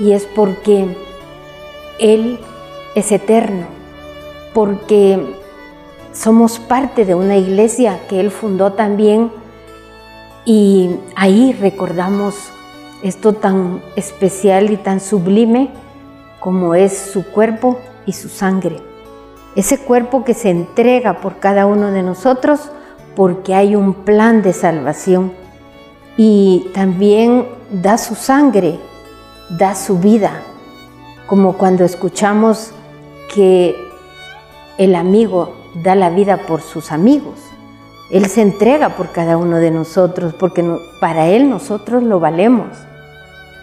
y es porque Él es eterno, porque somos parte de una iglesia que Él fundó también y ahí recordamos esto tan especial y tan sublime como es su cuerpo y su sangre. Ese cuerpo que se entrega por cada uno de nosotros porque hay un plan de salvación. Y también da su sangre, da su vida, como cuando escuchamos que el amigo da la vida por sus amigos. Él se entrega por cada uno de nosotros porque para Él nosotros lo valemos.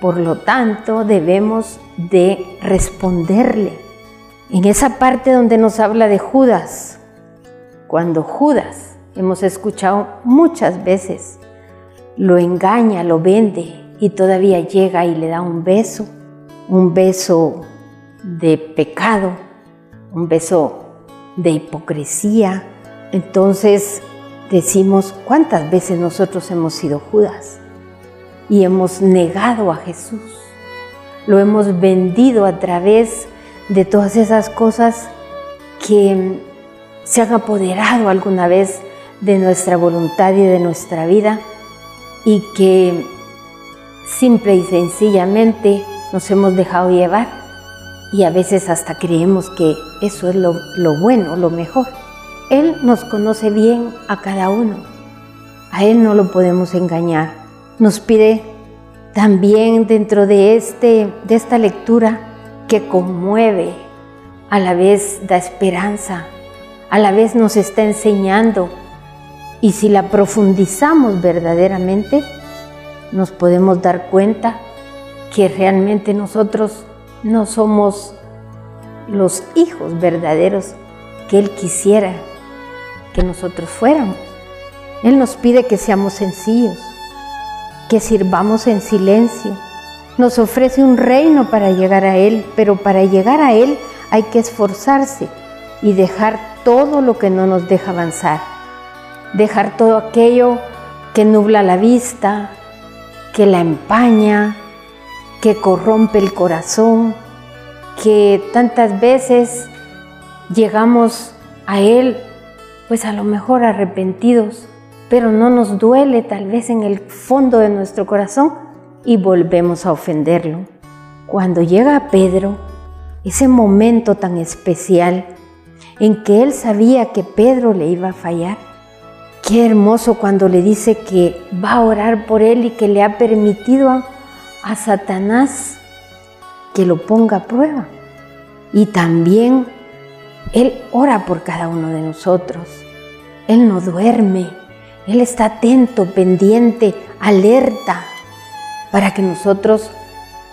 Por lo tanto, debemos de responderle. En esa parte donde nos habla de Judas, cuando Judas, hemos escuchado muchas veces, lo engaña, lo vende y todavía llega y le da un beso, un beso de pecado, un beso de hipocresía. Entonces decimos, ¿cuántas veces nosotros hemos sido Judas? Y hemos negado a Jesús. Lo hemos vendido a través de todas esas cosas que se han apoderado alguna vez de nuestra voluntad y de nuestra vida y que simple y sencillamente nos hemos dejado llevar y a veces hasta creemos que eso es lo, bueno, lo mejor. Él nos conoce bien a cada uno. A Él no lo podemos engañar. Nos pide también dentro de, este, de esta lectura que conmueve, a la vez da esperanza, a la vez nos está enseñando. Y si la profundizamos verdaderamente, nos podemos dar cuenta que realmente nosotros no somos los hijos verdaderos que Él quisiera que nosotros fuéramos. Él nos pide que seamos sencillos, que sirvamos en silencio. Nos ofrece un reino para llegar a Él, pero para llegar a Él hay que esforzarse y dejar todo lo que no nos deja avanzar. Dejar todo aquello que nubla la vista, que la empaña, que corrompe el corazón, que tantas veces llegamos a Él, pues a lo mejor arrepentidos, pero no nos duele tal vez en el fondo de nuestro corazón y volvemos a ofenderlo. Cuando llega Pedro, ese momento tan especial en que él sabía que Pedro le iba a fallar, Qué hermoso cuando le dice que va a orar por él y que le ha permitido a, Satanás que lo ponga a prueba. Y también Él ora por cada uno de nosotros. Él no duerme. Él está atento, pendiente, alerta, para que nosotros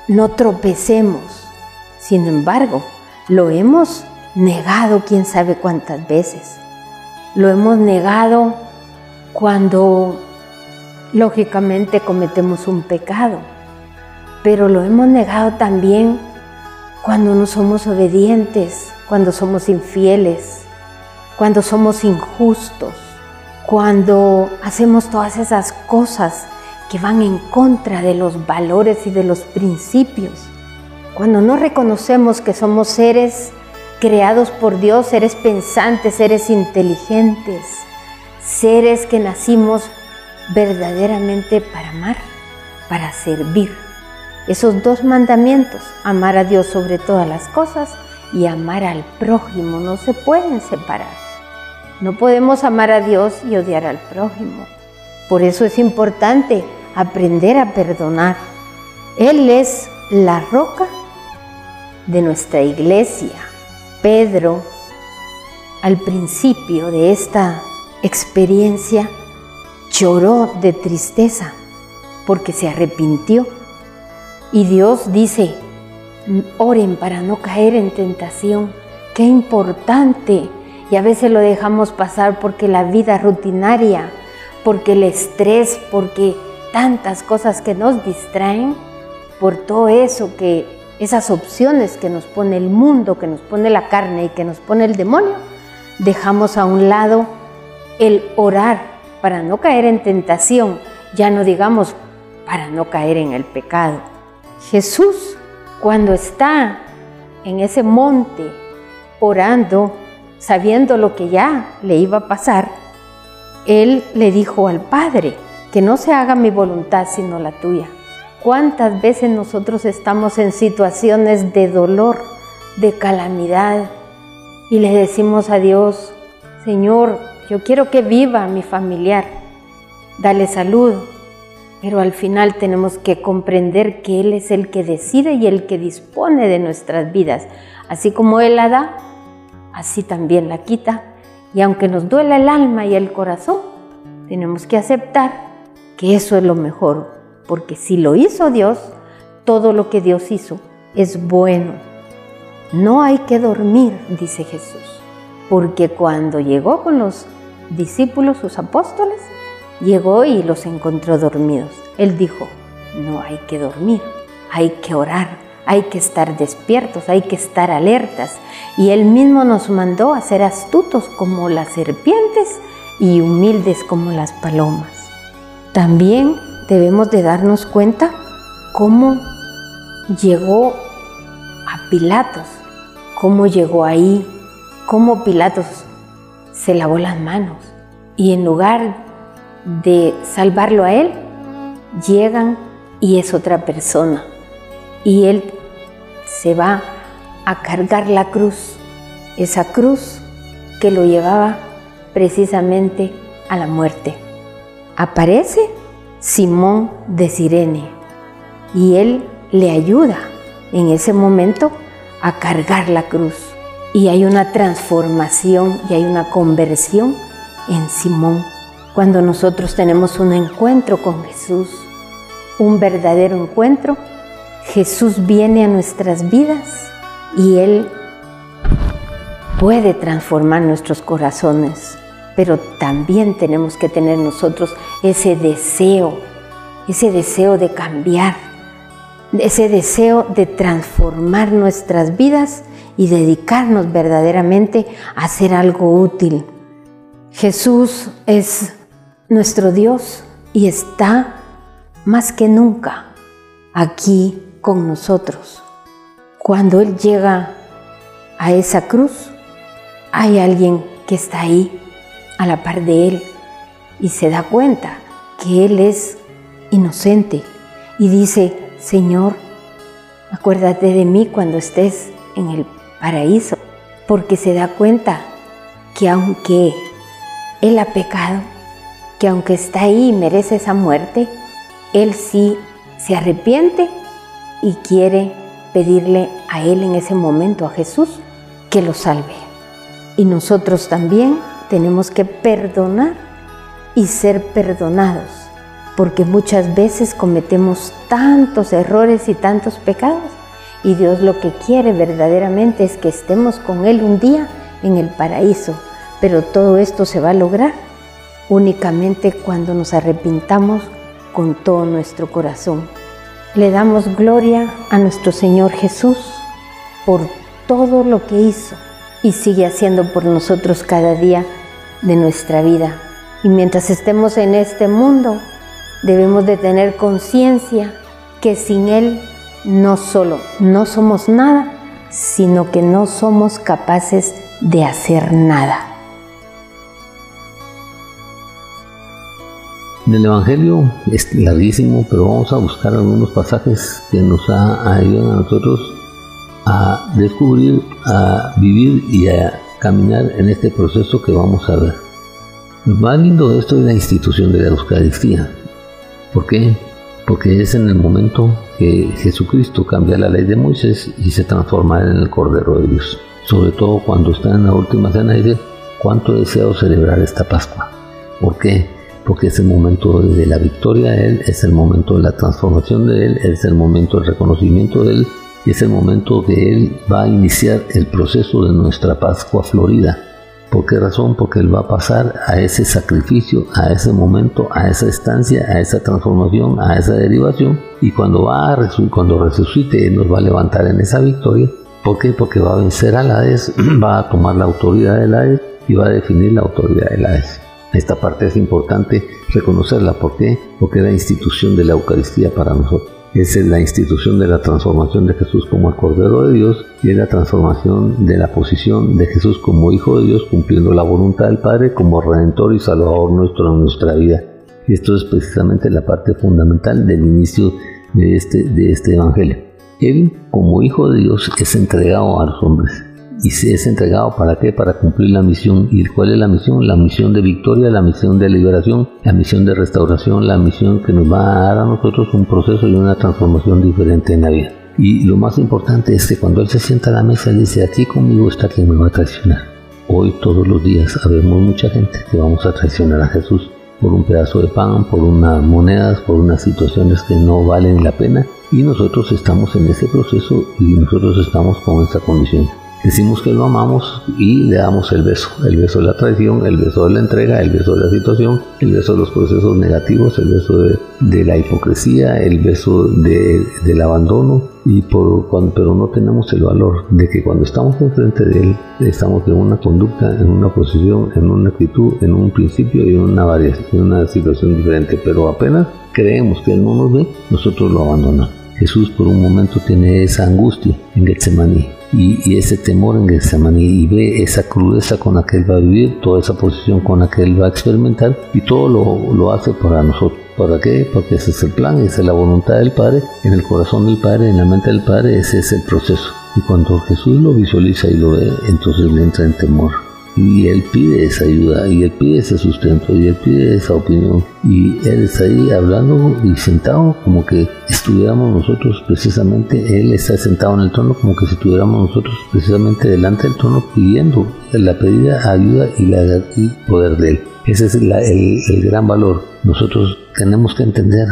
no tropecemos. Sin embargo, lo hemos negado quién sabe cuántas veces. Lo hemos negado cuando lógicamente cometemos un pecado, pero lo hemos negado también cuando no somos obedientes, cuando somos infieles, cuando somos injustos, cuando hacemos todas esas cosas que van en contra de los valores y de los principios, cuando no reconocemos que somos seres creados por Dios, seres pensantes, seres inteligentes, seres que nacimos verdaderamente para amar, para servir. Esos dos mandamientos, amar a Dios sobre todas las cosas y amar al prójimo, no se pueden separar. No podemos amar a Dios y odiar al prójimo. Por eso es importante aprender a perdonar. Él es la roca de nuestra iglesia. Pedro, al principio de esta experiencia, lloró de tristeza porque se arrepintió. Y Dios dice, oren para no caer en tentación. Qué importante. Y a veces lo dejamos pasar porque la vida rutinaria, porque el estrés, porque tantas cosas que nos distraen, por todo eso que esas opciones que nos pone el mundo, que nos pone la carne y que nos pone el demonio, dejamos a un lado el orar para no caer en tentación, ya no digamos para no caer en el pecado. Jesús, cuando está en ese monte orando, sabiendo lo que ya le iba a pasar, él le dijo al Padre, que no se haga mi voluntad sino la tuya. ¿Cuántas veces nosotros estamos en situaciones de dolor, de calamidad, y le decimos a Dios, Señor, yo quiero que viva mi familiar, dale salud, pero al final tenemos que comprender que Él es el que decide y el que dispone de nuestras vidas. Así como Él la da, así también la quita. Y aunque nos duela el alma y el corazón, tenemos que aceptar que eso es lo mejor, porque si lo hizo Dios, todo lo que Dios hizo es bueno. No hay que dormir, dice Jesús, porque cuando llegó con los discípulos, sus apóstoles, llegó y los encontró dormidos. Él dijo, no hay que dormir, hay que orar, hay que estar despiertos, hay que estar alertas. Y Él mismo nos mandó a ser astutos como las serpientes y humildes como las palomas. También debemos de darnos cuenta cómo llegó a Pilatos, cómo llegó ahí, cómo Pilatos se lavó las manos y en lugar de salvarlo a él, llegan y es otra persona. Y él se va a cargar la cruz, esa cruz que lo llevaba precisamente a la muerte. Aparece Simón de Sirene y él le ayuda en ese momento a cargar la cruz y hay una transformación y hay una conversión en Simón. Cuando nosotros tenemos un encuentro con Jesús, un verdadero encuentro, Jesús viene a nuestras vidas y Él puede transformar nuestros corazones, pero también tenemos que tener nosotros ese deseo, ese deseo de cambiar, ese deseo de transformar nuestras vidas y dedicarnos verdaderamente a hacer algo útil. Jesús es nuestro Dios y está más que nunca aquí con nosotros. Cuando Él llega a esa cruz, hay alguien que está ahí a la par de Él y se da cuenta que Él es inocente y dice, Señor, acuérdate de mí cuando estés en el paraíso, porque se da cuenta que aunque Él ha pecado, que aunque está ahí y merece esa muerte, Él sí se arrepiente y quiere pedirle a Él en ese momento, a Jesús, que lo salve. Y nosotros también tenemos que perdonar y ser perdonados, porque muchas veces cometemos tantos errores y tantos pecados y Dios lo que quiere verdaderamente es que estemos con Él un día en el paraíso. Pero todo esto se va a lograr únicamente cuando nos arrepintamos con todo nuestro corazón. Le damos gloria a nuestro Señor Jesús por todo lo que hizo, y sigue haciendo por nosotros cada día de nuestra vida. Y mientras estemos en este mundo, debemos de tener conciencia que sin Él no solo no somos nada, sino que no somos capaces de hacer nada. En el Evangelio es larguísimo, pero vamos a buscar algunos pasajes que nos ayudan a nosotros a descubrir, a vivir y a caminar en este proceso que vamos a ver. Lo más lindo de esto es la institución de la Eucaristía. ¿Por qué? Porque es en el momento que Jesucristo cambia la ley de Moisés y se transforma en el Cordero de Dios. Sobre todo cuando está en la última cena dice, ¿cuánto deseo celebrar esta Pascua? ¿Por qué? Porque es el momento de la victoria de Él, es el momento de la transformación de Él, es el momento del reconocimiento de Él y es el momento que Él va a iniciar el proceso de nuestra Pascua florida ¿Por qué razón? Porque Él va a pasar a ese sacrificio, a ese momento, a esa estancia, a esa transformación, a esa derivación. Y cuando va a cuando resucite, Él nos va a levantar en esa victoria. ¿Por qué? Porque va a vencer a la Hades, va a tomar la autoridad de la Hades y va a definir la autoridad de la Hades. Esta parte es importante reconocerla. ¿Por qué? Porque es la institución de la Eucaristía para nosotros es la institución de la transformación de Jesús como el Cordero de Dios y es la transformación de la posición de Jesús como Hijo de Dios cumpliendo la voluntad del Padre como Redentor y Salvador nuestro en nuestra vida. Esto es precisamente la parte fundamental del inicio de este, de este Evangelio. Él como Hijo de Dios es entregado a los hombres y se es entregado para qué? Para cumplir la misión. ¿Y cuál es la misión? La misión de victoria, la misión de liberación, la misión de restauración, la misión que nos va a dar a nosotros un proceso y una transformación diferente en la vida. Y lo más importante es que cuando Él se sienta a la mesa, Él dice, aquí conmigo está quien me va a traicionar. Hoy todos los días sabemos mucha gente que vamos a traicionar a Jesús por un pedazo de pan, por unas monedas, por unas situaciones que no valen la pena. Y nosotros estamos en ese proceso y nosotros estamos con esa condición decimos que lo amamos y le damos el beso. El beso de la traición, el beso de la entrega, el beso de la situación, el beso de los procesos negativos, el beso de, la hipocresía, el beso del abandono. Y por, cuando, pero no tenemos el valor de que cuando estamos enfrente de Él, estamos en una conducta, en una posición, en una actitud, en un principio y en una variación, en una situación diferente. Pero apenas creemos que Él no nos ve, nosotros lo abandonamos. Jesús por un momento tiene esa angustia en Getsemaní y, ese temor en Getsemaní y ve esa crudeza con la que él va a vivir, toda esa posición con la que él va a experimentar y todo lo, lo hace para nosotros. ¿Para qué? Porque ese es el plan, esa es la voluntad del Padre, en el corazón del Padre, en la mente del Padre, ese es el proceso. Y cuando Jesús lo visualiza y lo ve, entonces le entra en temor y él pide esa ayuda y él pide ese sustento y él pide esa opinión y él está ahí hablando y sentado como que estuviéramos nosotros precisamente, él está sentado en el trono como que si estuviéramos nosotros precisamente delante del trono pidiendo la pedida ayuda y la y poder de él. Ese es el, el gran valor. Nosotros tenemos que entender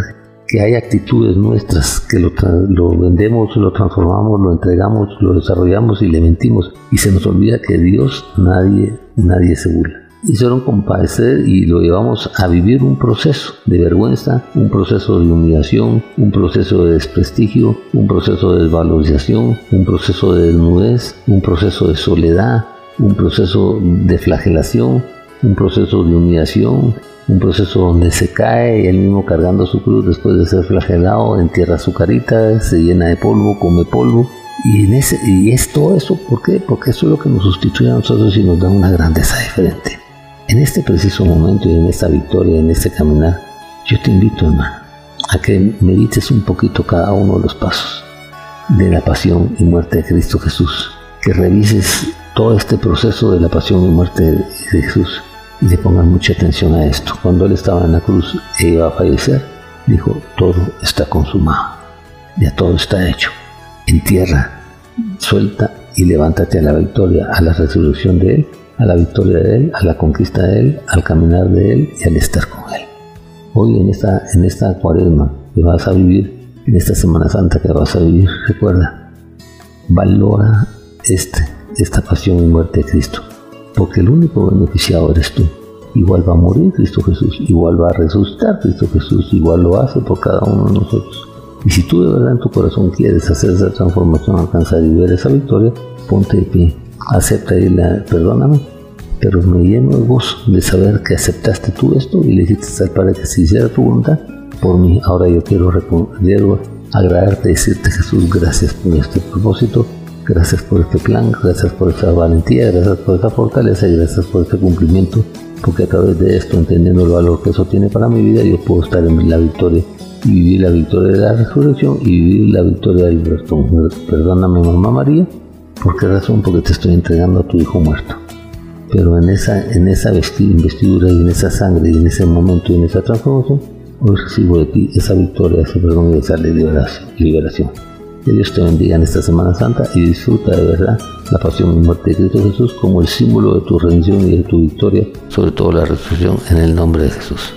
que hay actitudes nuestras que lo, lo, vendemos, lo transformamos, lo entregamos, lo desarrollamos y le mentimos. Y se nos olvida que Dios nadie, nadie se burla. Hicieron compadecer y lo llevamos a vivir un proceso de vergüenza, un proceso de humillación, un proceso de desprestigio, un proceso de desvalorización, un proceso de desnudez, un proceso de soledad, un proceso de flagelación, un proceso de humillación, un proceso donde se cae y él mismo cargando su cruz después de ser flagelado, entierra su carita, se llena de polvo, come polvo. Y, en ese, y es todo eso, ¿por qué? Porque eso es lo que nos sustituye a nosotros y nos da una grandeza diferente. En este preciso momento y en esta victoria, en este caminar, yo te invito, hermano, a que medites un poquito cada uno de los pasos de la pasión y muerte de Cristo Jesús, que revises todo este proceso de la pasión y muerte de Jesús le pongan mucha atención a esto. Cuando él estaba en la cruz e iba a fallecer, dijo, todo está consumado, ya todo está hecho. Entierra, suelta y levántate a la victoria, a la resurrección de él, a la victoria de él, a la conquista de él, al caminar de él y al estar con él. Hoy en esta, en esta cuaresma que vas a vivir, en esta Semana Santa que vas a vivir, recuerda, valora este, esta pasión y muerte de Cristo porque el único beneficiado eres tú. Igual va a morir Cristo Jesús, igual va a resucitar Cristo Jesús, igual lo hace por cada uno de nosotros. Y si tú de verdad en tu corazón quieres hacer esa transformación, alcanzar y ver esa victoria, ponte de pie acepta y perdóname, pero me lleno de gozo de saber que aceptaste tú esto y le dijiste al Padre que se hiciera tu voluntad por mí. Ahora yo quiero, quiero agradarte decirte Jesús, gracias por este propósito, gracias por este plan, gracias por esta valentía, gracias por esta fortaleza y gracias por este cumplimiento, porque a través de esto, entendiendo el valor que eso tiene para mi vida, yo puedo estar en la victoria y vivir la victoria de la resurrección y vivir la victoria del perdón. Perdóname, mamá María, ¿por qué razón? Porque te estoy entregando a tu hijo muerto. Pero en esa, en esa investidura y en esa sangre y en ese momento y en esa transformación, hoy recibo de ti esa victoria, ese perdón y esa liberación. Que Dios te bendiga en esta Semana Santa y disfruta de verdad la pasión y muerte de Cristo Jesús como el símbolo de tu redención y de tu victoria, sobre todo la resurrección en el nombre de Jesús.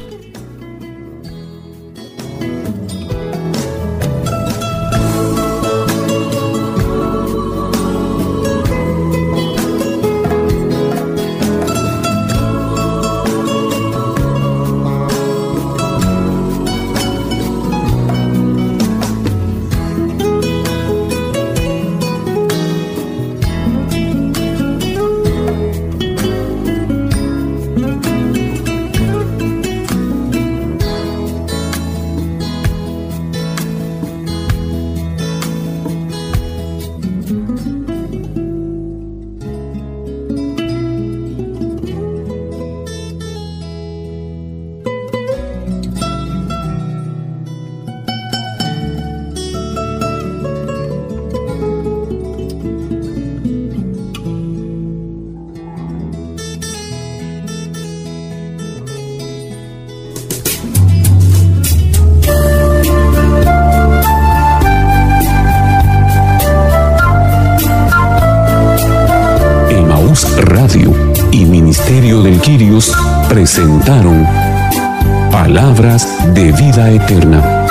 Palabras de Vida Eterna,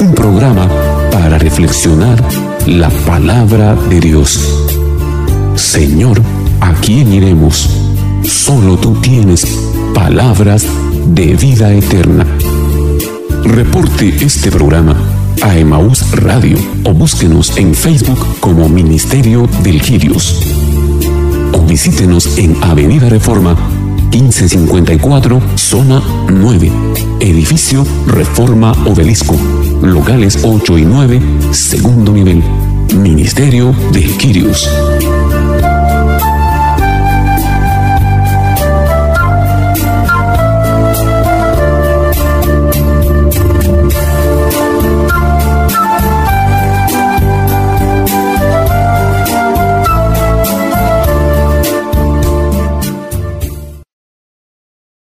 un programa para reflexionar la palabra de Dios. Señor, ¿a quién iremos? Solo tú tienes palabras de vida eterna. Reporte este programa a Emaús Radio o búsquenos en Facebook como Ministerio del Girios. O visítenos en Avenida Reforma 1554, zona 9, edificio Reforma Obelisco, locales 8 y 9, segundo nivel, Ministerio de Quirios.